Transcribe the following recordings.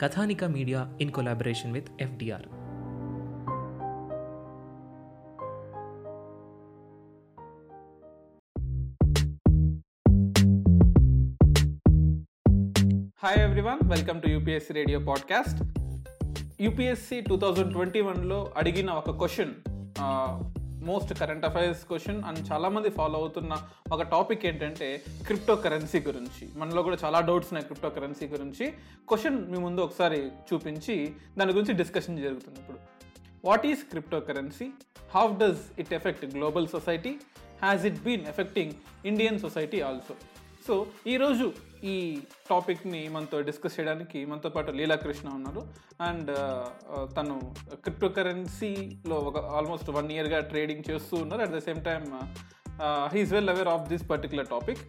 Kathanika media in collaboration with FDR hi everyone welcome to UPSC radio podcast UPSC two thousand twenty వన్లో అడిగిన ఒక question most current affairs question and చాలామంది follow అవుతున్న ఒక topic ఏంటంటే crypto currency గురించి మనలో కూడా చాలా డౌట్స్ ఉన్నాయి క్రిప్టో కరెన్సీ గురించి క్వశ్చన్ మీ ముందు ఒకసారి చూపించి దాని గురించి డిస్కషన్ జరుగుతుంది ఇప్పుడు what is cryptocurrency how does it affect global society has it been affecting Indian society also so ఈరోజు ఈ టాపిక్ని మనతో డిస్కస్ చేయడానికి మనతో పాటు లీలాకృష్ణ ఉన్నారు. అండ్ తను క్రిప్టో కరెన్సీలో ఒక ఆల్మోస్ట్ వన్ ఇయర్గా ట్రేడింగ్ చేస్తూ ఉన్నారు. At the same time he is well aware of this particular topic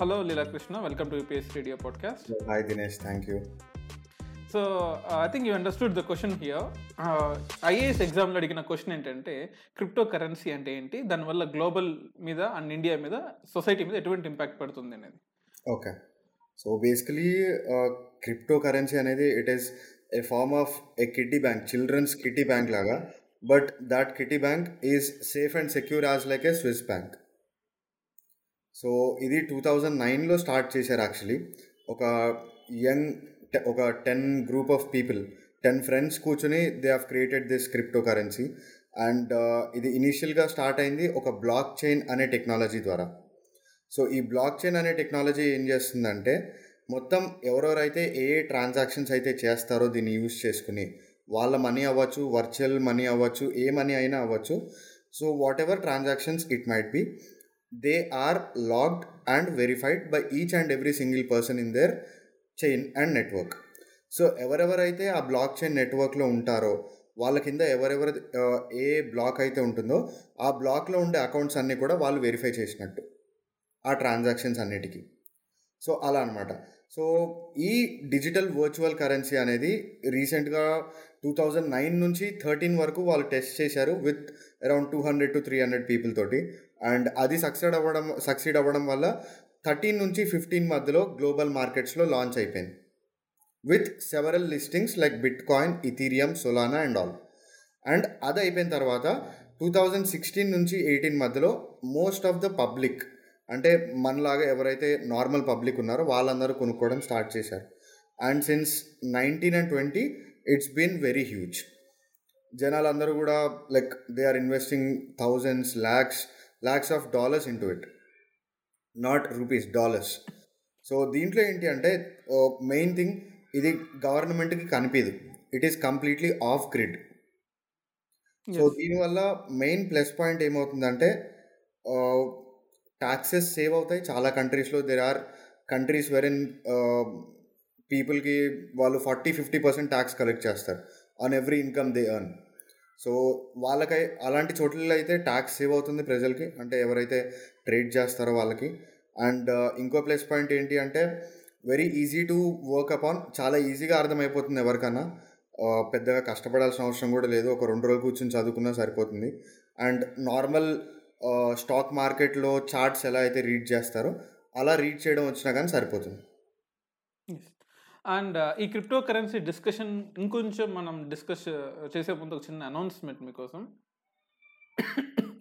hello Leelakrishna. Welcome to UPS radio podcast Hi Dinesh, thank you. So I think you understood the question here IAS ఎగ్జామ్లో అడిగిన question ఏంటంటే crypto currency అంటే ఏంటి? దానివల్ల global మీద and India మీద society మీద ఎటువంటి ఇంపాక్ట్ పడుతుంది అనేది. Okay so basically crypto currency అనేది it is a form of a kiddie bank children's kiddie bank లాగా. But that kitty bank is safe and secure as like a Swiss bank so ఇది two thousand నైన్లో start చేశారు actually ఒక young ఒక ten group of people ten friends కూర్చొని they have created this cryptocurrency and ఇది ఇనీషియల్గా start అయింది ఒక బ్లాక్ చైన్ అనే టెక్నాలజీ ద్వారా. సో ఈ బ్లాక్ చైన్ అనే టెక్నాలజీ ఏం చేస్తుందంటే మొత్తం ఎవరెవరైతే ఏ ఏ ట్రాన్సాక్షన్స్ అయితే చేస్తారో దీన్ని యూజ్ చేసుకుని వాళ్ళ మనీ అవ్వచ్చు వర్చువల్ మనీ అవ్వచ్చు ఏ మనీ అయినా అవ్వచ్చు. So whatever transactions it might be they are logged and verified by each and every single person in their chain and network. So ఎవరెవరైతే ఆ బ్లాక్ చైన్ నెట్వర్క్లో ఉంటారో వాళ్ళ కింద ఎవరెవరు ఏ బ్లాక్ అయితే ఉంటుందో ఆ బ్లాక్లో ఉండే అకౌంట్స్ అన్నీ కూడా వాళ్ళు వెరిఫై చేసినట్టు. ఆ ట్రాన్సాక్షన్స్ అన్నిటికీ. సో అలా అనమాట సో ఈ డిజిటల్ వర్చువల్ కరెన్సీ అనేది రీసెంట్గా టూ థౌజండ్ నైన్ నుంచి థర్టీన్ వరకు వాళ్ళు టెస్ట్ చేశారు with around two hundred to three hundred people తోటి. అండ్ అది సక్సెడ్ అవ్వడం సక్సీడ్ అవ్వడం వల్ల థర్టీన్ నుంచి ఫిఫ్టీన్ మధ్యలో గ్లోబల్ మార్కెట్స్లో లాంచ్ అయిపోయింది. With several listings like bitcoin Ethereum Solana and all and అది అయిపోయిన తర్వాత టూ థౌజండ్ సిక్స్టీన్ నుంచి ఎయిటీన్ మధ్యలో మోస్ట్ ఆఫ్ ద పబ్లిక్ అంటే మనలాగా ఎవరైతే నార్మల్ పబ్లిక్ ఉన్నారో వాళ్ళందరూ కొనుక్కోవడం స్టార్ట్ చేశారు. And since nineteen and twenty it's been very huge జనాలందరూ కూడా like they are investing thousands lakhs lakhs of dollars into it not rupees dollars so దీంట్లో ఏంటి అంటే మెయిన్ థింగ్ ఇది గవర్నమెంట్కి కనిపించదు it is completely off grid so దీనివల్ల main plus point ఏమవుతుందంటే ట్యాక్సెస్ సేవ్ అవుతాయి. చాలా కంట్రీస్లో దెర్ ఆర్ కంట్రీస్ వెర్ పీపుల్కి వాళ్ళు forty fifty percent tax collect చేస్తారు. On every income they earn so వాళ్ళకై అలాంటి చోట్లలో అయితే ట్యాక్స్ సేవ్ అవుతుంది ప్రజలకి. అంటే ఎవరైతే ట్రేడ్ చేస్తారో వాళ్ళకి. అండ్ uh, ఇంకో ప్లస్ పాయింట్ ఏంటి అంటే very easy to work upon చాలా ఈజీగా అర్థమైపోతుంది ఎవరికన్నా. Uh, పెద్దగా కష్టపడాల్సిన అవసరం కూడా లేదు. ఒక రెండు రోజులు కూర్చొని చదువుకున్నా సరిపోతుంది. అండ్ నార్మల్ స్టాక్ మార్కెట్లో చార్ట్స్ ఎలా అయితే రీడ్ చేస్తారో అలా రీడ్ చేయడం వచ్చినా కానీ సరిపోతుంది. అండ్ uh, ఈ క్రిప్టో కరెన్సీ డిస్కషన్ ఇంకొంచెం మనం డిస్కస్ uh, చేసే ముందు ఒక చిన్న అనౌన్స్మెంట్ మీకోసం.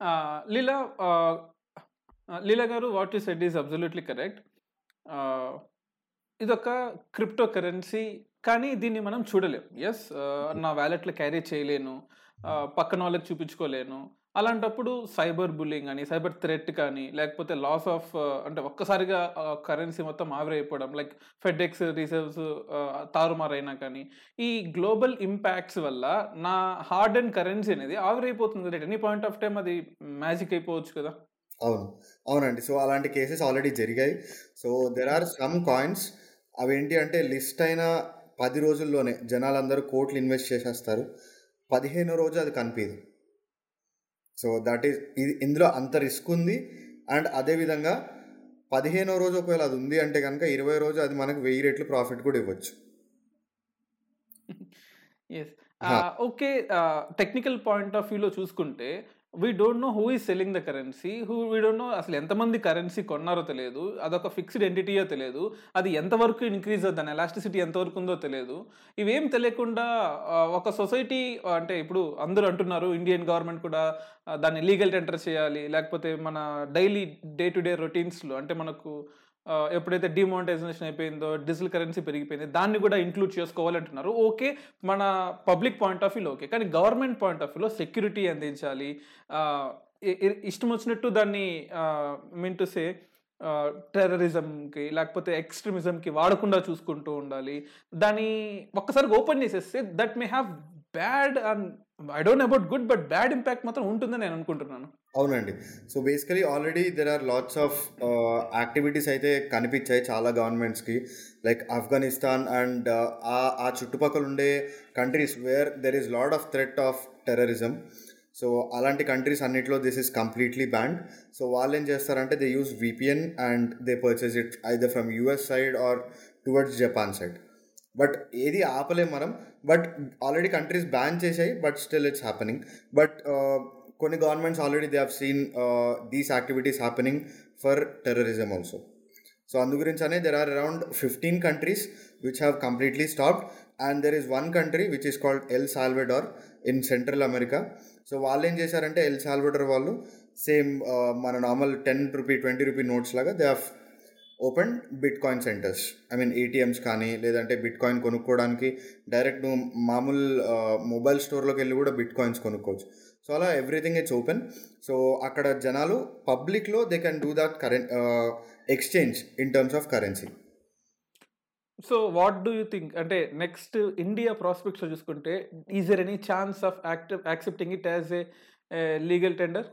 Uh, లీలా లీలా గారు what you said is absolutely correct ఇదొక క్రిప్టో కరెన్సీ కానీ దీన్ని మనం చూడలేం. ఎస్ నా వ్యాలెట్లో క్యారీ చేయలేను. పక్కన వాళ్ళకి చూపించుకోలేను. అలాంటప్పుడు సైబర్ బుల్లింగ్ అని సైబర్ థ్రెట్ కానీ లేకపోతే లాస్ ఆఫ్ అంటే ఒక్కసారిగా కరెన్సీ మొత్తం ఆవిరైపోవడం లైక్ ఫెడెక్స్ రిజర్వ్స్ తారుమారైనా కానీ ఈ గ్లోబల్ ఇంపాక్ట్స్ వల్ల నా హార్డ్ అండ్ కరెన్సీ అనేది ఆవిరైపోతుంది కదా. ఎనీ పాయింట్ ఆఫ్ టైం అది మ్యాజిక్ అయిపోవచ్చు కదా. అవును. అవునండి. సో అలాంటి కేసెస్ ఆల్రెడీ జరిగాయి. So there are some coins అవేంటి అంటే లిస్ట్ అయిన పది రోజుల్లోనే జనాలందరూ కోట్లు ఇన్వెస్ట్ చేసేస్తారు. పదిహేను రోజు అది కనిపించదు. సో దట్ ఈస్ ఇది ఇందులో అంత రిస్క్ ఉంది. అండ్ అదేవిధంగా పదిహేనో రోజు ఒకవేళ అది ఉంది అంటే కనుక ఇరవై రోజు అది మనకు వెయ్యి రెట్లు ప్రాఫిట్ కూడా ఇవ్వచ్చు. Yes. Okay technical point of వ్యూలో చూసుకుంటే we don't know who is selling the currency who we don't know అసలు ఎంతమంది కరెన్సీ కొన్నారో తెలియదు అదొక ఫిక్స్డ్ ఎంటిటీయో తెలియదు అది ఎంతవరకు ఇంక్రీజ్ దాని ఎలాస్టిసిటీ ఎంతవరకు ఉందో తెలియదు. ఇవేం తెలియకుండా ఒక సొసైటీ అంటే ఇప్పుడు అందరూ అంటున్నారు ఇండియన్ గవర్నమెంట్ కూడా దాన్ని లీగల్ టెండర్ చేయాలి లేకపోతే మన డైలీ డే టు డే రొటీన్స్లో అంటే మనకు ఎప్పుడైతే డిమానిటైజేషన్ అయిపోయిందో డిజిటల్ కరెన్సీ పెరిగిపోయింది దాన్ని కూడా ఇంక్లూడ్ చేసుకోవాలంటున్నారు ఓకే మన పబ్లిక్ పాయింట్ ఆఫ్ వ్యూలో ఓకే కానీ గవర్నమెంట్ పాయింట్ ఆఫ్ వ్యూలో సెక్యూరిటీ అందించాలి. ఇష్టం వచ్చినట్టు దాన్ని మీన్ టు సే టెర్రరిజంకి లేకపోతే ఎక్స్ట్రీమిజంకి వాడకుండా చూసుకుంటూ ఉండాలి. దాన్ని ఒక్కసారి ఓపెన్ చేసేస్తే that may have bad and I don't about good but bad impact మాత్రం ఉంటుందని నేను అనుకుంటున్నాను. అవునండి. So basically already there are lots of activities అయితే కనిపించాయి చాలా గవర్నమెంట్స్కి లైక్ ఆఫ్ఘనిస్తాన్ అండ్ ఆ చుట్టుపక్కల ఉండే countries where there is lot of threat of terrorism so అలాంటి కంట్రీస్ అన్నిట్లో this is completely banned so వాళ్ళు ఏం చేస్తారంటే they use VPN and they purchase it either from US side or towards Japan side but ఏది ఆపలేం మనం. But already countries ban చేశాయి but still it's happening but కొన్ని governments already they have seen these activities happening for terrorism also so అందు గురించి అనే there are around fifteen countries which have completely stopped and there is one country which is called El Salvador in Central America so వాళ్ళు ఏం చేశారంటే El Salvador వాళ్ళు same మన normal ten rupee twenty rupee notes లాగా they have open bitcoin centres. I mean ATMs కానీ లేదంటే bitcoin కొనుక్కోవడానికి direct నువ్వు మామూలు మొబైల్ స్టోర్లోకి వెళ్ళి కూడా బిట్ కాయిన్స్ కొనుక్కోవచ్చు. సో అలా ఎవ్రీథింగ్ ఇట్స్ ఓపెన్. సో అక్కడ జనాలు పబ్లిక్లో they can do that currency exchange in terms of currency. So what do you think? అంటే నెక్స్ట్ ఇండియా ప్రాస్పెక్ట్స్ చూసుకుంటే is there any chance of active accepting it as a legal tender?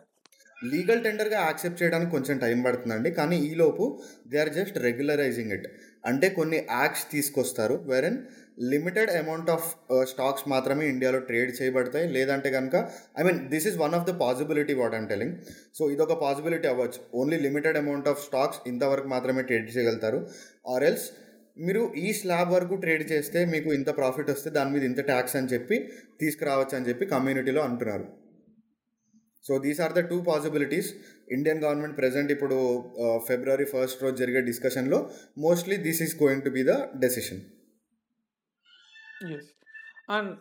Legal టెండర్గా accept చేయడానికి కొంచెం time పడుతుందండి. కానీ ఈలోపు they are just regularising it. అంటే కొన్ని acts తీసుకొస్తారు wherein limited amount of stocks మాత్రమే ఇండియాలో ట్రేడ్ చేయబడతాయి. లేదంటే కనుక I mean this is one of the possibility what and telling. So ఇదొక పాసిబిలిటీ అవ్వచ్చు. Only limited amount of stocks ఇంతవరకు మాత్రమే ట్రేడ్ చేయగలుగుతారు. ఆర్ ఎల్స్ మీరు ఈ స్లాబ్ వరకు ట్రేడ్ చేస్తే మీకు ఇంత ప్రాఫిట్ వస్తే దాని మీద ఇంత ట్యాక్స్ అని చెప్పి తీసుకురావచ్చు అని చెప్పి కమ్యూనిటీలో అంటున్నారు. So these are the two possibilities Indian government present ఇప్పుడు ఫిబ్రవరి ఫస్ట్ రోజు జరిగే డిస్కషన్లో mostly this is going to be the decision and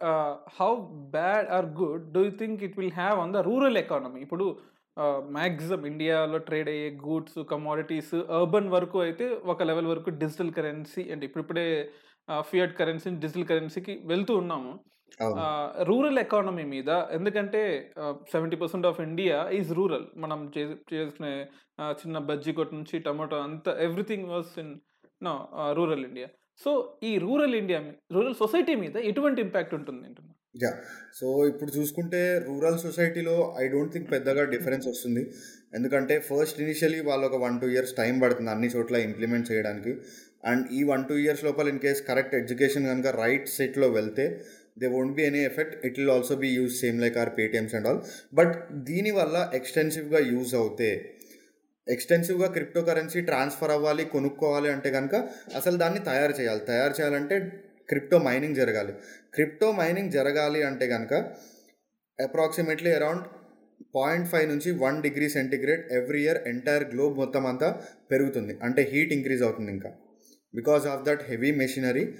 how bad or good do you think it will have on the rural economy ఇప్పుడు maximum ఇండియాలో trade అయ్యే goods commodities urban వరకు అయితే ఒక లెవెల్ వరకు డిజిటల్ కరెన్సీ అంటే ఇప్పుడిప్పుడే fiat currency digital కరెన్సీకి వెళ్తూ ఉన్నాము. రూరల్ ఎకానమీ మీద ఎందుకంటే seventy percent of India is rural. మనం చేసుకునే చిన్న బజ్జీ కొట్టు నుంచి టమాటో అంత everything was in no rural India. So ఈ రూరల్ ఇండియా రూరల్ సొసైటీ మీద ఎటువంటి ఇంపాక్ట్ ఉంటుంది అంటున్నా యా. సో ఇప్పుడు చూసుకుంటే రూరల్ సొసైటీలో ఐ డోంట్ థింక్ పెద్దగా డిఫరెన్స్ వస్తుంది. ఎందుకంటే ఫస్ట్ ఇనిషియలీ వాళ్ళు ఒక వన్ టూ ఇయర్స్ టైం పడుతుంది అన్ని చోట్ల ఇంప్లిమెంట్ చేయడానికి. అండ్ ఈ వన్ టూ ఇయర్స్ లోపల ఇన్ కేస్ కరెక్ట్ ఎడ్యుకేషన్ కనుక రైట్ సెట్లో వెళ్తే they won't be any effect it will also be use same like or Paytms and all but దీనివల్ల ఎక్స్టెన్సివ్గా యూజ్ అవుతే ఎక్స్టెన్సివ్గా క్రిప్టో కరెన్సీ ట్రాన్స్ఫర్ అవ్వాలి కొనుక్కోవాలి అంటే కనుక అసలు దాన్ని తయారు చేయాలి. తయారు చేయాలంటే క్రిప్టో మైనింగ్ జరగాలి. క్రిప్టో మైనింగ్ జరగాలి అంటే కనుక అప్రాక్సిమేట్లీ అరౌండ్ పాయింట్ ఫైవ్ నుంచి one degree centigrade every year entire globe మొత్తం అంతా పెరుగుతుంది. అంటే హీట్ ఇంక్రీజ్ అవుతుంది ఇంకా. Because of that heavy machinery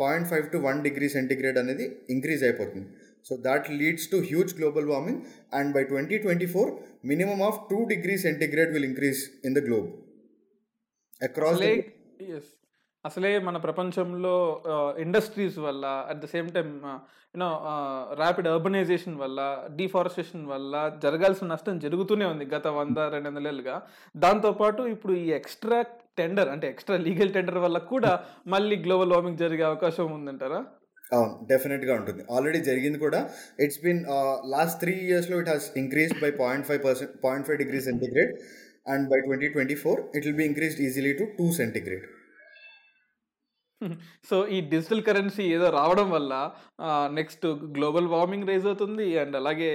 point five to one degree centigrade అనేది ఇంక్రీజ్ అయిపోతుంది. So that leads to huge global warming and by twenty twenty four minimum of two degree centigrade will increase in the globe across అసలే మన ప్రపంచంలో industries వల్ల at the same time you know rapid urbanisation వల్ల deforestation వల్ల జరగాల్సిన నష్టం జరుగుతూనే ఉంది గత వంద రెండు వందలేళ్ళుగా దాంతోపాటు ఇప్పుడు ఈ ఎక్స్ట్రా టెండర్ అంటే ఎక్స్ట్రా లీగల్ టెండర్ వల్ల కూడా మళ్ళీ గ్లోబల్ వార్మింగ్ జరిగే అవకాశం ఉందంటారా? అవును డెఫినెట్గా ఉంటుంది. ఆల్రెడీ జరిగింది కూడా. ఇట్స్ బిన్ లాస్ట్ త్రీ ఇయర్స్లో it has increase by point five percent point five degree centigrade and by twenty twenty four it will be increased easily to two centigrade so ఈ డిజిటల్ కరెన్సీ ఏదో రావడం వల్ల next global warming raise అవుతుంది and అలాగే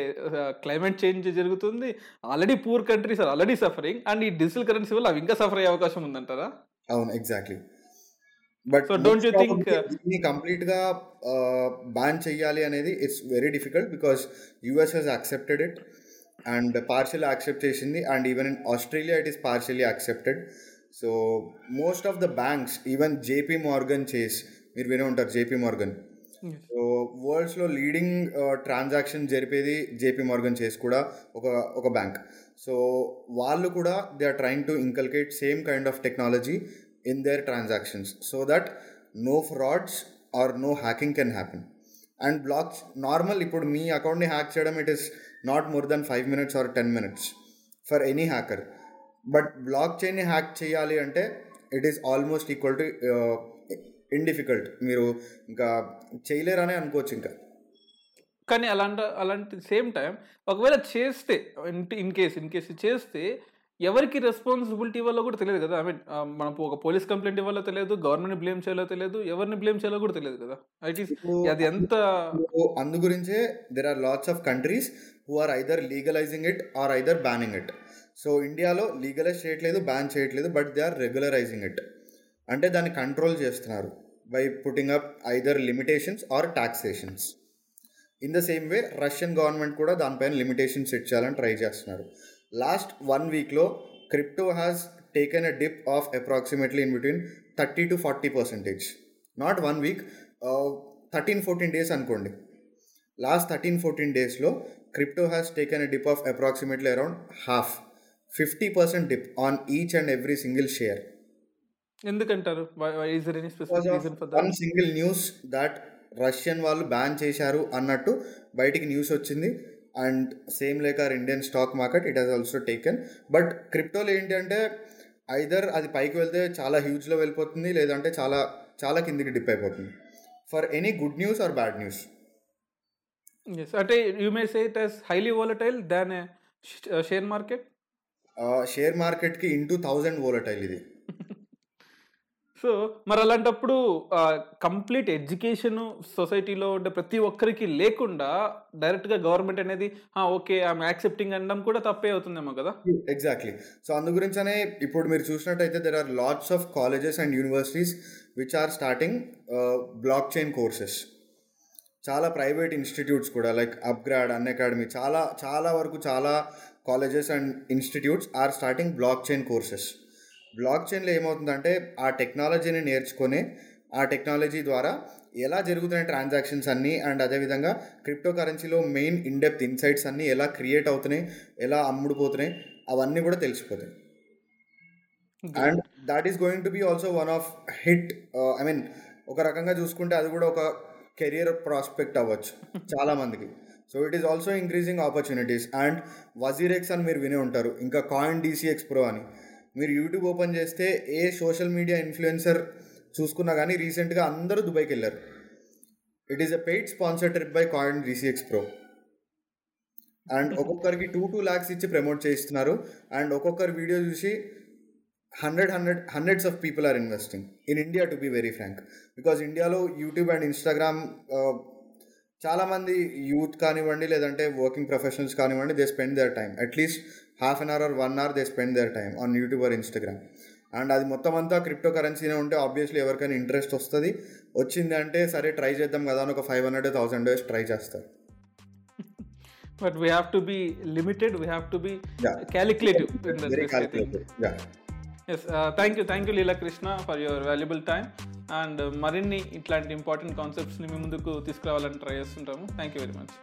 climate change జరుగుతుంది. Already poor countries are already suffering and ఈ digital currency వల్ల అవి ఇంకా సఫర్ అయ్యే అవకాశం ఉందంటారా? అవును exactly but don't you think, uh, దీన్ని కంప్లీట్గా బ్యాన్ చెయ్యాలి అనేది it's very difficult because US has accepted it and partial accept చేసింది and even in Australia it is partially accepted so most of the banks even JP Morgan Chase మీరు వినే ఉంటారు JP Morgan so వరల్డ్స్లో leading transaction జరిపేది JP Morgan చేసి కూడా ఒక ఒక బ్యాంక్ సో వాళ్ళు కూడా they are trying to inculcate same kind of technology in their transactions so that no frauds or no hacking can happen and blocks normal ఇప్పుడు మీ అకౌంట్ని హ్యాక్ చేయడం it is not more than five minutes or ten minutes for any hacker but block చైన్ని hack చేయాలి అంటే it is almost equal to in difficult మీరు ఇంకా చేయలేరనే అనుకోవచ్చు ఇంకా. కానీ అలాంటి అలాంటి సేమ్ టైం ఒకవేళ చేస్తే ఇన్ కేస్ ఇన్ కేస్ చేస్తే ఎవరికి రెస్పాన్సిబిలిటీ ఇవ్వాలో కూడా తెలియదు కదా. ఐ మీన్ మనం ఒక పోలీస్ కంప్లైంట్ ఇవ్వాలో తెలియదు గవర్నమెంట్ బ్లేమ్ చేయాలో తెలియదు ఎవరిని బ్లేమ్ చేయాలో కూడా తెలియదు కదా. ఇట్ ఈస్ అది ఎంత అందు గురించే there are lots of countries who are either legalising it or either banning it so ఇండియాలో లీగలైజ్ చేయట్లేదు బ్యాన్ చేయట్లేదు but they are regularising it అంటే దాన్ని కంట్రోల్ చేస్తున్నారు by putting up either limitations or taxations in the same way Russian government కూడా దానిపైన limitations set చేయాలని try చేస్తున్నారు. లాస్ట్ వన్ వీక్లో crypto has taken a dip of approximately in between thirty to forty percentage not one week thirteen fourteen days అనుకోండి. Last thirteen fourteen డేస్లో crypto has taken a dip of approximately around half fifty percent dip on each and every single share ఎందుకంటారు? One single news that Russian వాళ్ళు ban చేశారు అన్నట్టు బయటికి news వచ్చింది. And same like or Indian stock market it has also taken but క్రిప్టోలో ఏంటి అంటే either అది పైకి వెళ్తే చాలా హ్యూజ్లో వెళ్ళిపోతుంది లేదంటే చాలా చాలా కిందికి డిప్ అయిపోతుంది. For any good news or bad news అంటే you may say it highly volatile than share market share మార్కెట్కి ఇంటూ థౌజండ్ వోలటైల్ ఇది. సో మరి అలాంటప్పుడు కంప్లీట్ ఎడ్యుకేషన్ సొసైటీలో ఉండే ప్రతి ఒక్కరికి లేకుండా డైరెక్ట్గా గవర్నమెంట్ అనేది ఓకే ఐఎమ్ యాక్సెప్టింగ్ అనడం కూడా తప్పే అవుతుందేమో కదా? ఎగ్జాక్ట్లీ. సో అందు గురించనే ఇప్పుడు మీరు చూసినట్టయితే there are lots of colleges and universities which are starting block chain courses చాలా ప్రైవేట్ ఇన్స్టిట్యూట్స్ కూడా లైక్ అప్గ్రాడ్ అన్ అకాడమీ చాలా చాలా వరకు చాలా colleges and institutes are starting block chain courses. Block చైన్లో ఏమవుతుందంటే ఆ టెక్నాలజీని నేర్చుకొని ఆ టెక్నాలజీ ద్వారా ఎలా జరుగుతున్నాయి ట్రాన్సాక్షన్స్ అన్నీ అండ్ అదేవిధంగా క్రిప్టో కరెన్సీలో మెయిన్ ఇన్డెప్త్ ఇన్సైట్స్ అన్నీ ఎలా క్రియేట్ అవుతున్నాయి ఎలా అమ్ముడుపోతున్నాయి అవన్నీ కూడా తెలిసిపోతాయి. And that is going to be also one of hit I mean ఒక రకంగా చూసుకుంటే అది కూడా ఒక కెరియర్ ప్రాస్పెక్ట్ అవ్వచ్చు చాలా మందికి. So it is also increasing opportunities and WazirX అని మీరు వినే ఉంటారు. ఇంకా కాయిన్ డీసీఎక్స్ ప్రో అని. మీరు యూట్యూబ్ ఓపెన్ చేస్తే ఏ సోషల్ మీడియా ఇన్ఫ్లుయెన్సర్ చూసుకున్నా కానీ రీసెంట్గా అందరూ దుబాయ్కి వెళ్ళారు. It is a paid sponsor trip by coin DCX pro and ఒక్కొక్కరికి టూ టూ ల్యాక్స్ ఇచ్చి ప్రమోట్ చేయిస్తున్నారు. అండ్ ఒక్కొక్కరి వీడియో చూసి hundred hundred hundreds of people are investing in India to be very frank because ఇండియాలో యూట్యూబ్ అండ్ ఇన్స్టాగ్రామ్ చాలామంది youth కానివ్వండి లేదంటే working professionals కానివ్వండి they spend their time at least half an hour or one hour they spend their time on YouTube or Instagram and అది మొత్తం అంతా crypto కరెన్సీనే ఉంటే obviously ఎవరికైనా ఇంట్రెస్ట్ వస్తుంది. వచ్చింది అంటే సరే ట్రై చేద్దాం కదా అని ఒక five hundred thousand days try చేస్తారు. But we have to be limited we have to be. Calculative thank you thank you Leela Krishna for your valuable time and మరిన్ని ఇట్లాంటి ఇంపార్టెంట్ కాన్సెప్ట్స్ని మీ ముందుకు తీసుకురావాలని ట్రై చేస్తుంటాము. Thank you very much